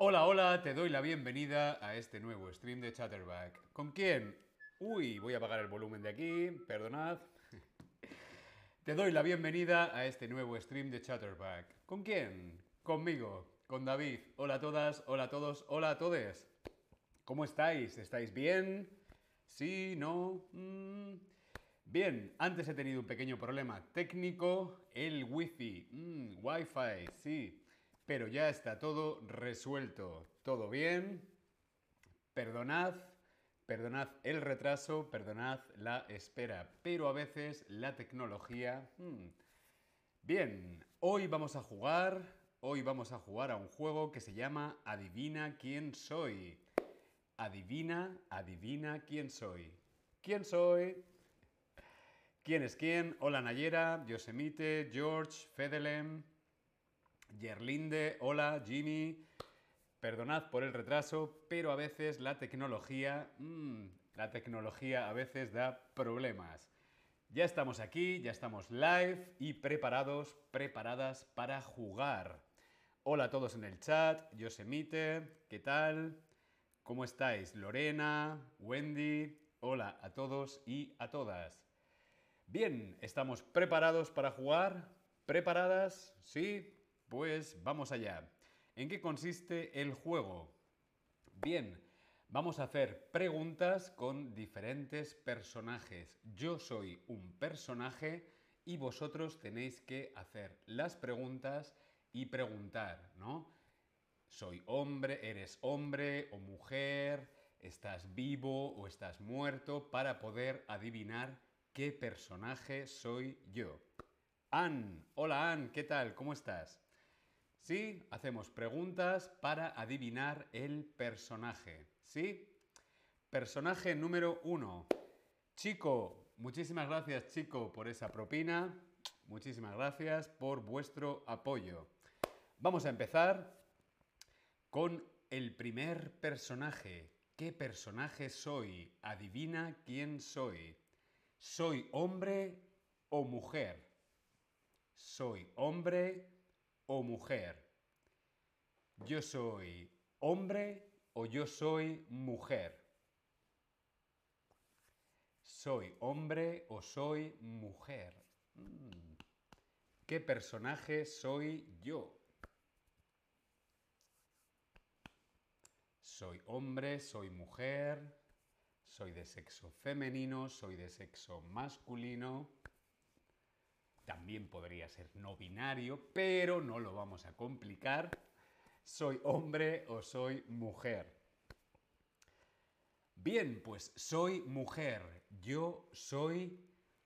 Hola, hola, te doy la bienvenida a este nuevo stream de Chatterback. ¿Con quién? Uy, voy a apagar el volumen de aquí, perdonad. Te doy la bienvenida a este nuevo stream de Chatterback. ¿Con quién? Conmigo, con David. Hola a todas, hola a todos, hola a todos. ¿Cómo estáis? ¿Estáis bien? ¿Sí? ¿No? Mm. Bien, antes he tenido un pequeño problema técnico. El wifi. Mm, wifi, sí. Pero ya está todo resuelto. ¿Todo bien? Perdonad, perdonad el retraso, perdonad la espera. Pero a veces la tecnología... mm. Bien, hoy vamos a jugar, hoy vamos a jugar a un juego que se llama Adivina quién soy. Adivina, adivina quién soy. ¿Quién soy? ¿Quién es quién? Hola Nayera, Yosemite, George, Fedelem, Yerlinde, hola Jimmy. Perdonad por el retraso, pero a veces la tecnología, mm, la tecnología a veces da problemas. Ya estamos aquí, ya estamos live y preparados, preparadas para jugar. Hola a todos en el chat, Yosemite, ¿qué tal? ¿Cómo estáis? Lorena, Wendy, hola a todos y a todas. Bien, ¿estamos preparados para jugar? ¿Preparadas? ¿Sí? Pues vamos allá. ¿En qué consiste el juego? Bien, vamos a hacer preguntas con diferentes personajes. Yo soy un personaje y vosotros tenéis que hacer las preguntas y preguntar, ¿no? Soy hombre, eres hombre o mujer, estás vivo o estás muerto para poder adivinar qué personaje soy yo. Ann, hola Ann, ¿qué tal? ¿Cómo estás? Sí, hacemos preguntas para adivinar el personaje. ¿Sí? Personaje número uno. Chico, muchísimas gracias Chico por esa propina. Muchísimas gracias por vuestro apoyo. Vamos a empezar con el primer personaje. ¿Qué personaje soy? Adivina quién soy. ¿Soy hombre o mujer? ¿Soy hombre o mujer? ¿Yo soy hombre o yo soy mujer? ¿Soy hombre o soy mujer? Mm. ¿Qué personaje soy yo? Soy hombre, soy mujer, soy de sexo femenino, soy de sexo masculino. También podría ser no binario, pero no lo vamos a complicar. ¿Soy hombre o soy mujer? Bien, pues soy mujer. Yo soy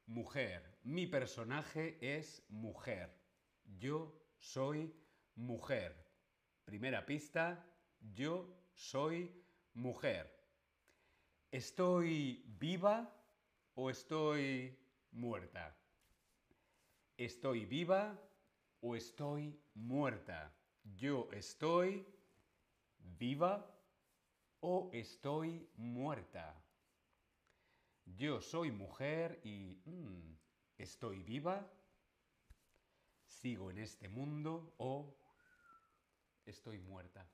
mujer. Mi personaje es mujer. Yo soy mujer. Primera pista, yo soy mujer. ¿Estoy viva o estoy muerta? ¿Estoy viva o estoy muerta? ¿Yo estoy viva o estoy muerta? Yo soy mujer y... mm, ¿Estoy viva? ¿Sigo en este mundo o estoy muerta?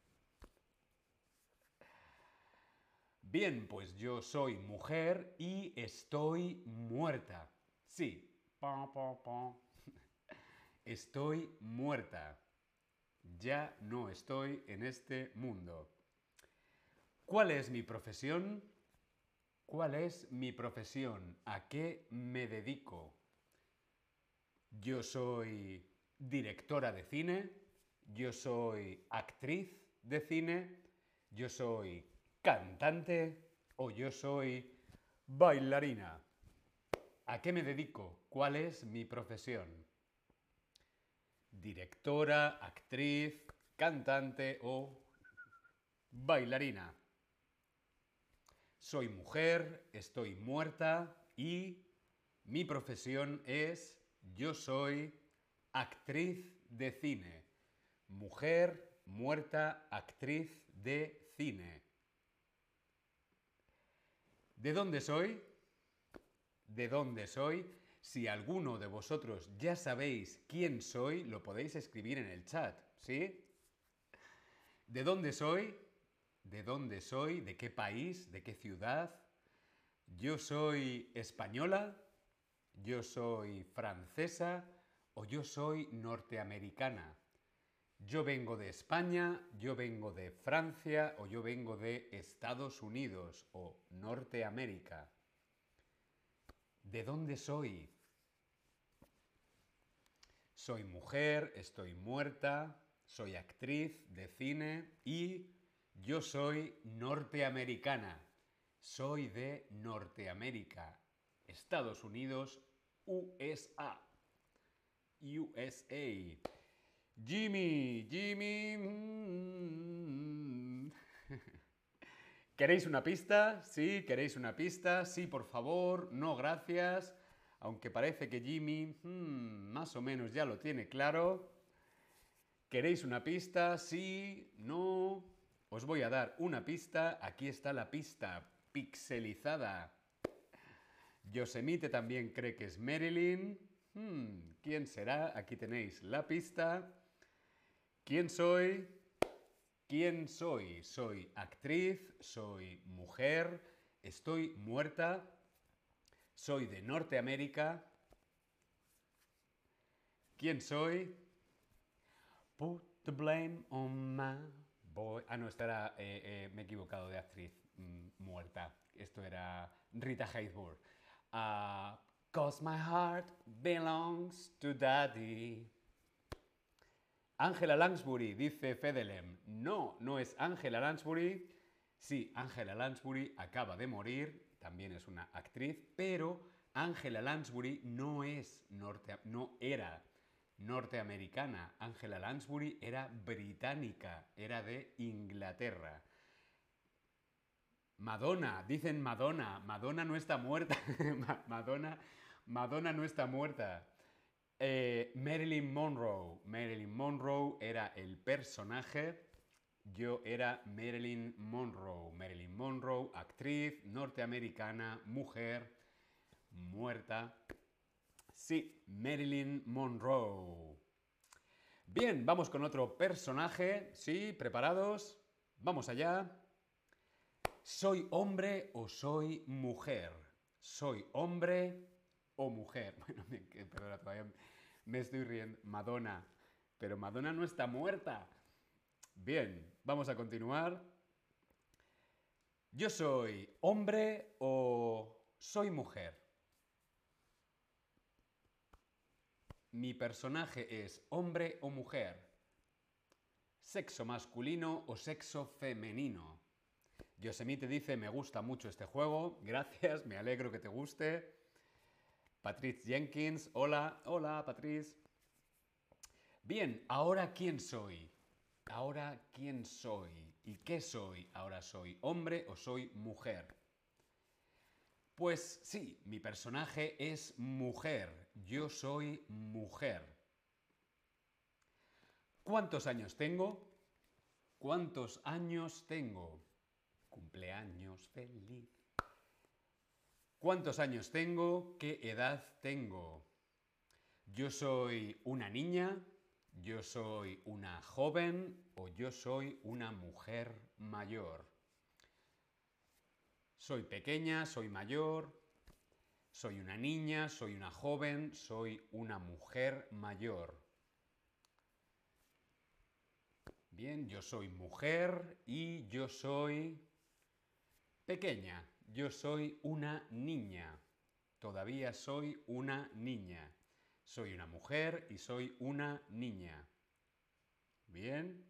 Bien, pues yo soy mujer y estoy muerta. Sí. Pa, pa, pa. Estoy muerta. Ya no estoy en este mundo. ¿Cuál es mi profesión? ¿Cuál es mi profesión? ¿A qué me dedico? Yo soy directora de cine, yo soy actriz de cine, yo soy cantante o yo soy bailarina. ¿A qué me dedico? ¿Cuál es mi profesión? Directora, actriz, cantante o bailarina. Soy mujer, estoy muerta y mi profesión es yo soy actriz de cine. Mujer, muerta, actriz de cine. ¿De dónde soy? ¿De dónde soy? Si alguno de vosotros ya sabéis quién soy, lo podéis escribir en el chat, ¿sí? ¿De dónde soy? ¿De dónde soy? ¿De qué país? ¿De qué ciudad? ¿Yo soy española? ¿Yo soy francesa? ¿O yo soy norteamericana? Yo vengo de España, yo vengo de Francia o yo vengo de Estados Unidos o Norteamérica. ¿De dónde soy? Soy mujer, estoy muerta, soy actriz de cine y yo soy norteamericana. Soy de Norteamérica, Estados Unidos, USA. USA. Jimmy, Jimmy. mm. ¿Queréis una pista? Sí, ¿queréis una pista? Sí, por favor. No, gracias. Aunque parece que Jimmy mm, más o menos ya lo tiene claro. ¿Queréis una pista? Sí, no. Os voy a dar una pista. Aquí está la pista pixelizada. Yosemite también cree que es Marilyn. Hmm, ¿Quién será? Aquí tenéis la pista. ¿Quién soy? ¿Quién soy? Soy actriz, soy mujer, estoy muerta, soy de Norteamérica. ¿Quién soy? Put the blame on my boy. Ah, no, esta eh, eh, me he equivocado de actriz mm, muerta. Esto era Rita Hayworth. Ah, Cause my heart belongs to daddy. Angela Lansbury, dice Fedelem. No, no es Angela Lansbury. Sí, Angela Lansbury acaba de morir, también es una actriz, pero Angela Lansbury no es norte, no era norteamericana. Angela Lansbury era británica, era de Inglaterra. Madonna, dicen Madonna. Madonna no está muerta. Ma- Madonna, Madonna no está muerta. Eh, Marilyn Monroe. Marilyn Monroe era el personaje. Yo era Marilyn Monroe. Marilyn Monroe, actriz norteamericana, mujer, muerta. Sí, Marilyn Monroe. Bien, vamos con otro personaje. Sí, preparados. Vamos allá. ¿Soy hombre o soy mujer? ¿Soy hombre o mujer? Bueno, perdona, todavía me estoy riendo. Madonna. Pero Madonna no está muerta. Bien, vamos a continuar. ¿Yo soy hombre o soy mujer? ¿Mi personaje es hombre o mujer? ¿Sexo masculino o sexo femenino? Yosemite dice, me gusta mucho este juego, gracias, me alegro que te guste. Patrice Jenkins, hola, hola Patrice. Bien, ahora quién soy? Ahora quién soy? ¿Y qué soy? Ahora soy hombre o soy mujer. Pues sí, mi personaje es mujer, yo soy mujer. ¿Cuántos años tengo? ¿Cuántos años tengo? Cumpleaños feliz. ¿Cuántos años tengo? ¿Qué edad tengo? ¿Yo soy una niña? ¿Yo soy una joven? ¿O yo soy una mujer mayor? ¿Soy pequeña? ¿Soy mayor? ¿Soy una niña? ¿Soy una joven? ¿Soy una mujer mayor? Bien, yo soy mujer y yo soy pequeña. Yo soy una niña. Todavía soy una niña. Soy una mujer y soy una niña. Bien.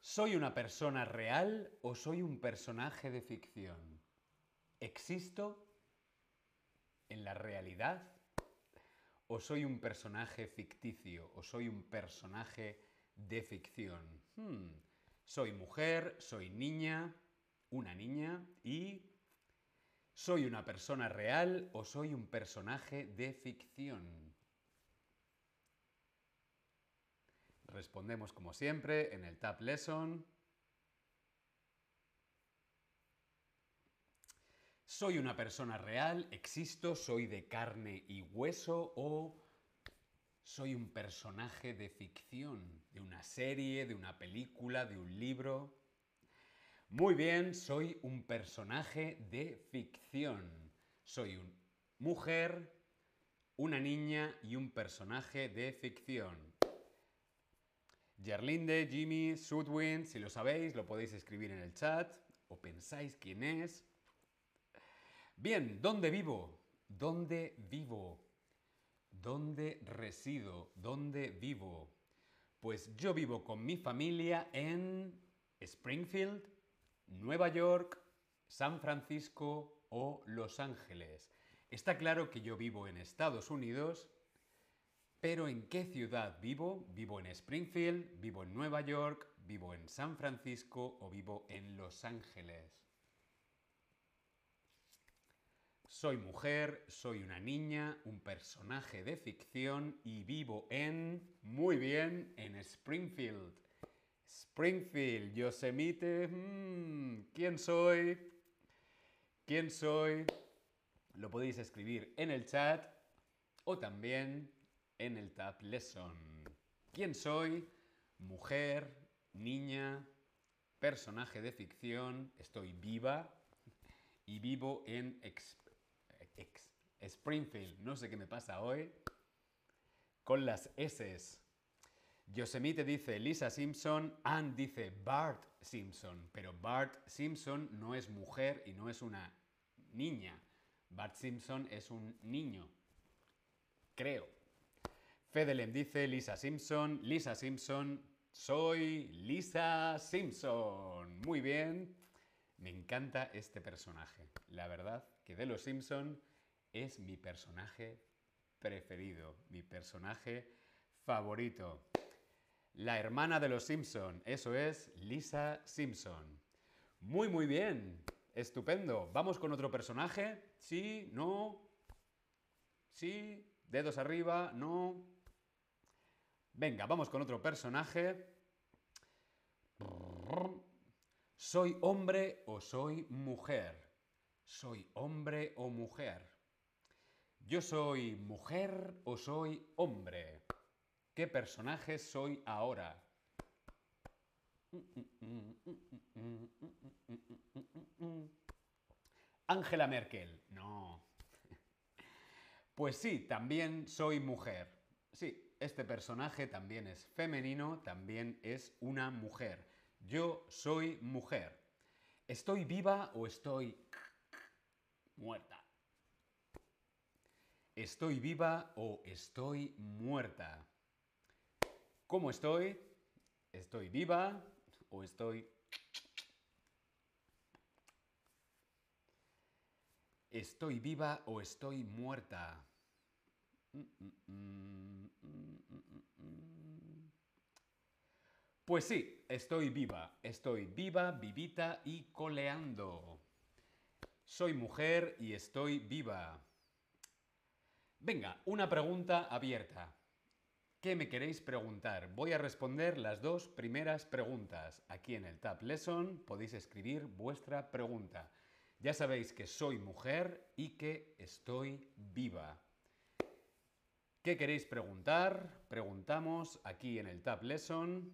¿Soy una persona real o soy un personaje de ficción? ¿Existo en la realidad o soy un personaje ficticio o soy un personaje de ficción? Hmm, Soy mujer, soy niña, una niña y ¿soy una persona real o soy un personaje de ficción? Respondemos como siempre en el Tab Lesson. ¿Soy una persona real? ¿Existo? ¿Soy de carne y hueso? ¿O Soy un personaje de ficción, de una serie, de una película, de un libro. Muy bien, soy un personaje de ficción. Soy una mujer, una niña y un personaje de ficción. Gerlinde, Jimmy, Sudwin, si lo sabéis, lo podéis escribir en el chat o pensáis quién es. Bien, ¿dónde vivo? ¿Dónde vivo? ¿Dónde resido? ¿Dónde vivo? Pues yo vivo con mi familia en Springfield, Nueva York, San Francisco o Los Ángeles. Está claro que yo vivo en Estados Unidos, pero ¿en qué ciudad vivo? ¿Vivo en Springfield? ¿Vivo en Nueva York? ¿Vivo en San Francisco o vivo en Los Ángeles? Soy mujer, soy una niña, un personaje de ficción y vivo en, muy bien, en Springfield. Springfield, Yosemite, mm, ¿quién soy? ¿Quién soy? Lo podéis escribir en el chat o también en el Tab Lesson. ¿Quién soy? Mujer, niña, personaje de ficción, estoy viva y vivo en Springfield, no sé qué me pasa hoy, con las S. Yosemite dice Lisa Simpson, Ann dice Bart Simpson, pero Bart Simpson no es mujer y no es una niña. Bart Simpson es un niño, creo. Fedelem dice Lisa Simpson, Lisa Simpson, soy Lisa Simpson. Muy bien, me encanta este personaje. La verdad que de los Simpson es mi personaje preferido, mi personaje favorito. La hermana de los Simpson, eso es Lisa Simpson. Muy, muy bien. Estupendo. Vamos con otro personaje. Sí, no. Sí, dedos arriba, no. Venga, vamos con otro personaje. ¿Soy hombre o soy mujer? ¿Soy hombre o mujer? ¿Yo soy mujer o soy hombre? ¿Qué personaje soy ahora? Angela Merkel. No. Pues sí, también soy mujer. Sí, este personaje también es femenino, también es una mujer. Yo soy mujer. ¿Estoy viva o estoy muerta? ¿Estoy viva o estoy muerta? ¿Cómo estoy? ¿Estoy viva o estoy... ¿Estoy viva o estoy muerta? Pues sí, estoy viva. Estoy viva, vivita y coleando. Soy mujer y estoy viva. Venga, una pregunta abierta. ¿Qué me queréis preguntar? Voy a responder las dos primeras preguntas. Aquí en el Tab Lesson podéis escribir vuestra pregunta. Ya sabéis que soy mujer y que estoy viva. ¿Qué queréis preguntar? Preguntamos aquí en el Tab Lesson.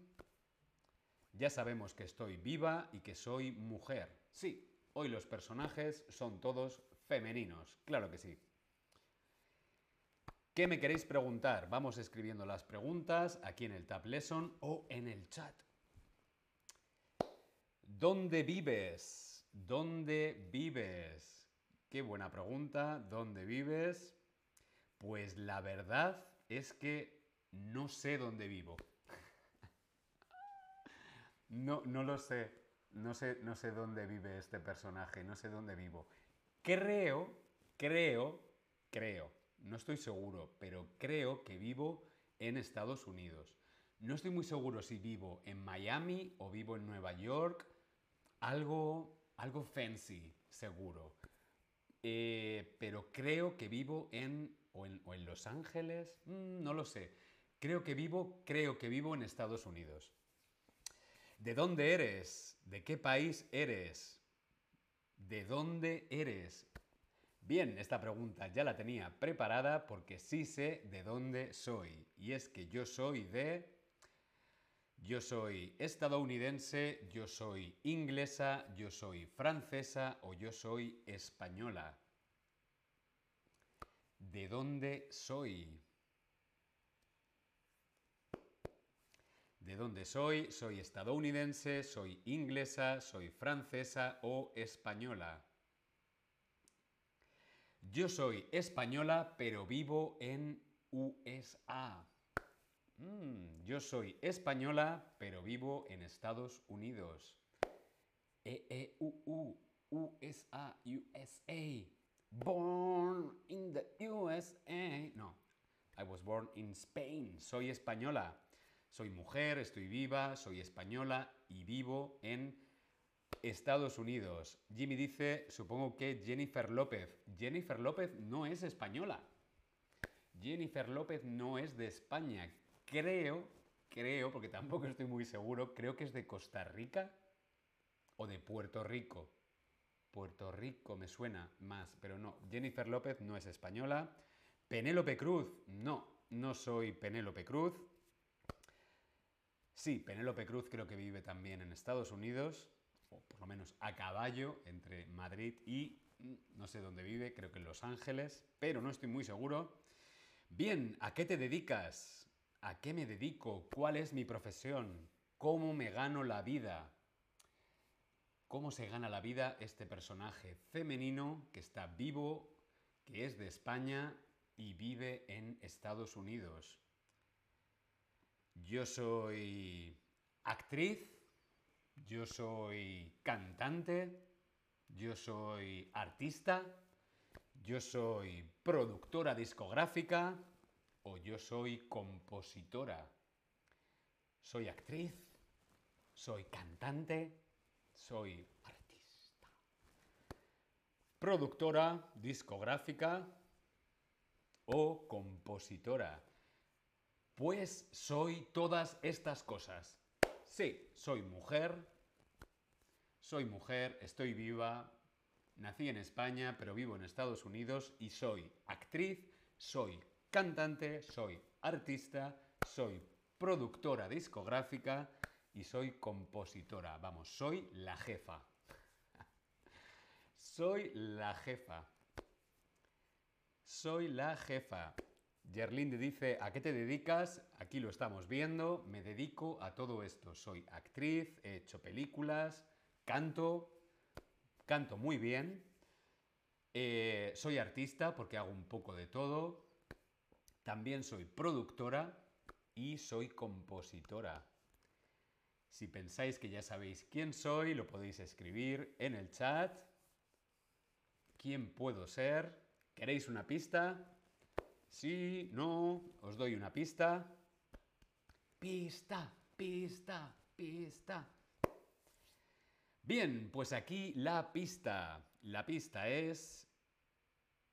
Ya sabemos que estoy viva y que soy mujer. Sí, hoy los personajes son todos femeninos, claro que sí. ¿Qué me queréis preguntar? Vamos escribiendo las preguntas aquí en el Tab Lesson o en el chat. ¿Dónde vives? ¿Dónde vives? Qué buena pregunta. ¿Dónde vives? Pues la verdad es que no sé dónde vivo. No, no lo sé. No sé, no sé dónde vive este personaje, no sé dónde vivo. Creo, creo, creo no estoy seguro, pero creo que vivo en Estados Unidos. No estoy muy seguro si vivo en Miami o vivo en Nueva York. Algo, algo fancy, seguro. Eh, pero creo que vivo en o, en Los Ángeles. Mm, no lo sé. Creo que vivo, creo que vivo en Estados Unidos. ¿De dónde eres? ¿De qué país eres? ¿De dónde eres? Bien, esta pregunta ya la tenía preparada porque sí sé de dónde soy. Y es que yo soy de... Yo soy estadounidense, yo soy inglesa, yo soy francesa o yo soy española. ¿De dónde soy? ¿De dónde soy? Soy estadounidense, soy inglesa, soy francesa o española. Yo soy española, pero vivo en USA. Mm, yo soy española, pero vivo en Estados Unidos. E, e, U, U, USA, USA. Born in the USA. No, I was born in Spain. Soy española. Soy mujer, estoy viva, soy española y vivo en Estados Unidos. Jimmy dice, supongo que Jennifer López. Jennifer López no es española. Jennifer López no es de España. Creo, creo, porque tampoco estoy muy seguro, creo que es de Costa Rica o de Puerto Rico. Puerto Rico me suena más, pero no. Jennifer López no es española. Penélope Cruz, no, no soy Penélope Cruz. Sí, Penélope Cruz creo que vive también en Estados Unidos, o por lo menos a caballo entre Madrid y mm, no sé dónde vive, creo que en Los Ángeles, pero no estoy muy seguro. Bien, ¿a qué te dedicas? ¿A qué me dedico? ¿Cuál es mi profesión? ¿Cómo me gano la vida? ¿Cómo se gana la vida este personaje femenino que está vivo, que es de España y vive en Estados Unidos? Yo soy actriz, yo soy cantante, yo soy artista, yo soy productora discográfica o yo soy compositora. Soy actriz, soy cantante, soy artista. Productora discográfica o compositora. Pues soy todas estas cosas. Sí, soy mujer, soy mujer, estoy viva, nací en España, pero vivo en Estados Unidos y soy actriz, soy cantante, soy artista, soy productora discográfica y soy compositora. Vamos, soy la jefa. soy la jefa. Soy la jefa. Gerlinde dice, ¿a qué te dedicas? Aquí lo estamos viendo, me dedico a todo esto. Soy actriz, he hecho películas, canto, canto muy bien, eh, soy artista porque hago un poco de todo, también soy productora y soy compositora. Si pensáis que ya sabéis quién soy, lo podéis escribir en el chat. ¿Quién puedo ser? ¿Queréis una pista? Sí, no, os doy una pista. Pista, pista, pista. Bien, pues aquí la pista. La pista es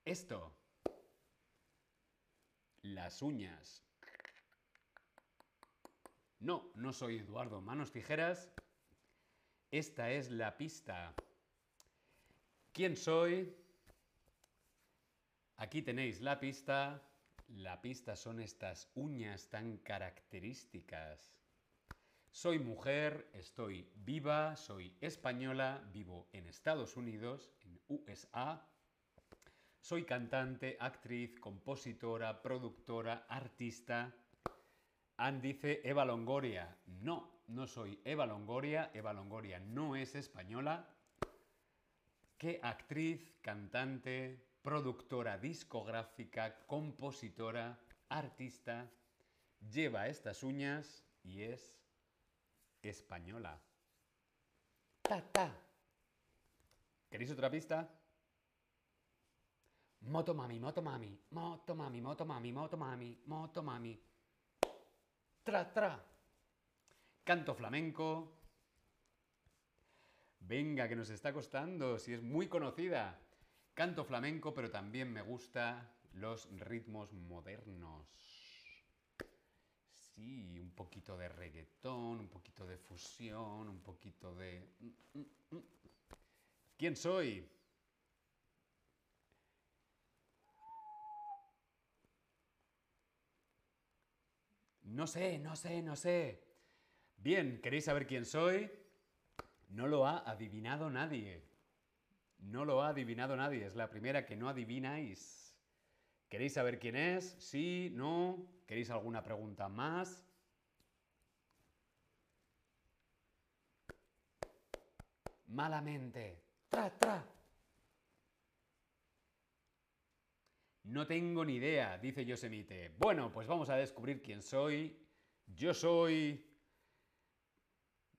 esto. Las uñas. No, no soy Eduardo Manos Tijeras. Esta es la pista. ¿Quién soy? Aquí tenéis la pista. La pista son estas uñas tan características. Soy mujer, estoy viva, soy española, vivo en Estados Unidos, en USA. Soy cantante, actriz, compositora, productora, artista. Ann dice Eva Longoria. No, no soy Eva Longoria. Eva Longoria no es española. ¿Qué actriz, cantante, productora discográfica, compositora, artista lleva estas uñas y es española. Ta, ta. ¿Queréis otra pista? Motomami, motomami, motomami, motomami, motomami, motomami. Tra, tra. Canto flamenco. Venga, que nos está costando, si es muy conocida. Canto flamenco, pero también me gusta los ritmos modernos. Sí, un poquito de reggaetón, un poquito de fusión, un poquito de... Mm, mm, mm. ¿Quién soy? No sé, no sé, no sé. Bien, ¿queréis saber quién soy? No lo ha adivinado nadie. No lo ha adivinado nadie. Es la primera que no adivináis. ¿Queréis saber quién es? Sí, no. ¿Queréis alguna pregunta más? Malamente. Tra, tra. No tengo ni idea, dice Yosemite. Bueno, pues vamos a descubrir quién soy. Yo soy...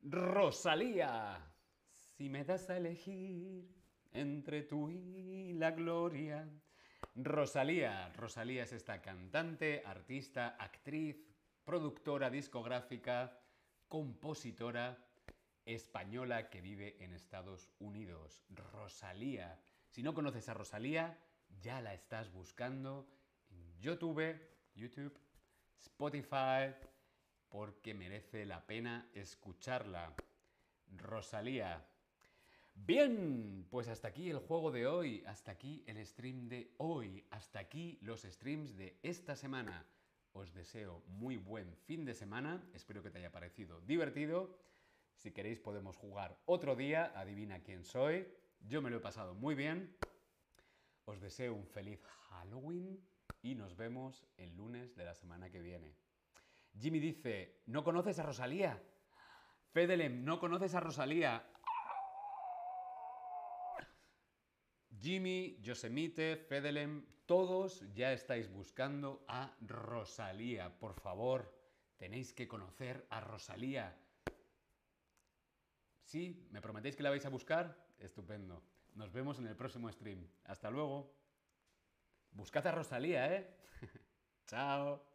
Rosalía. Si me das a elegir entre tú y la gloria. Rosalía. Rosalía es esta cantante, artista, actriz, productora discográfica, compositora española que vive en Estados Unidos. Rosalía. Si no conoces a Rosalía, ya la estás buscando en YouTube, YouTube, Spotify, porque merece la pena escucharla. Rosalía. Bien, pues hasta aquí el juego de hoy, hasta aquí el stream de hoy, hasta aquí los streams de esta semana. Os deseo muy buen fin de semana, espero que te haya parecido divertido. Si queréis podemos jugar otro día, adivina quién soy. Yo me lo he pasado muy bien. Os deseo un feliz Halloween y nos vemos el lunes de la semana que viene. Jimmy dice, ¿no conoces a Rosalía? Fedelem, ¿no conoces a Rosalía? Jimmy, Yosemite, Fedelem, todos ya estáis buscando a Rosalía. Por favor, tenéis que conocer a Rosalía. ¿Sí? ¿Me prometéis que la vais a buscar? Estupendo. Nos vemos en el próximo stream. Hasta luego. Buscad a Rosalía, ¿eh? Chao.